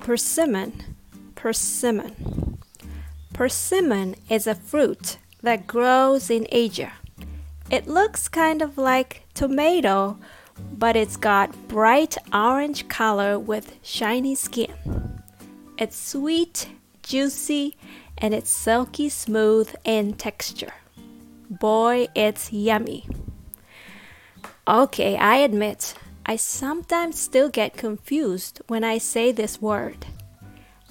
persimmon. Persimmon. Persimmon is a fruit that grows in Asia. It looks kind of like tomato, but it's got bright orange color with shiny skin. It's sweet, juicy, and it's silky smooth in texture. Boy, it's yummy. Okay, I admit, I sometimes still get confused when I say this word.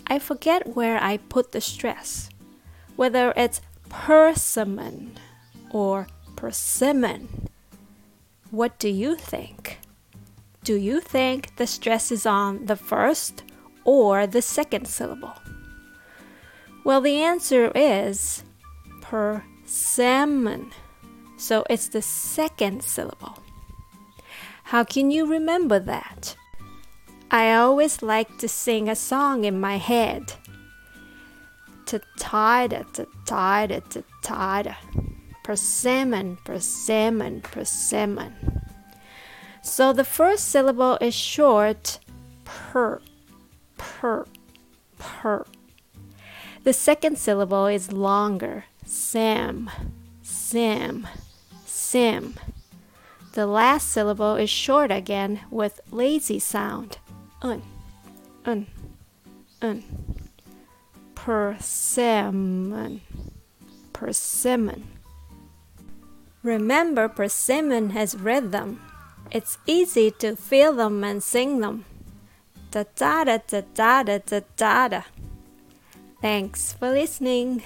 I forget where I put the stress, whether it's persimmon or persimmon. What do you think? Do you think the stress is on the first or the second syllable? Well, the answer is persimmon. So it's the second syllable. How can you remember that? I always like to sing a song in my head. Ta-tada, ta-tada, ta-tada. Persimmon, persimmon, persimmon. So the first syllable is short, per, per, per. The second syllable is longer, sam, sim, sim. The last syllable is short again with lazy sound. Un, un, un. Persimmon, persimmon. Remember, persimmon has rhythm. It's easy to feel them and sing them. Da da da da da da da da. Thanks for listening.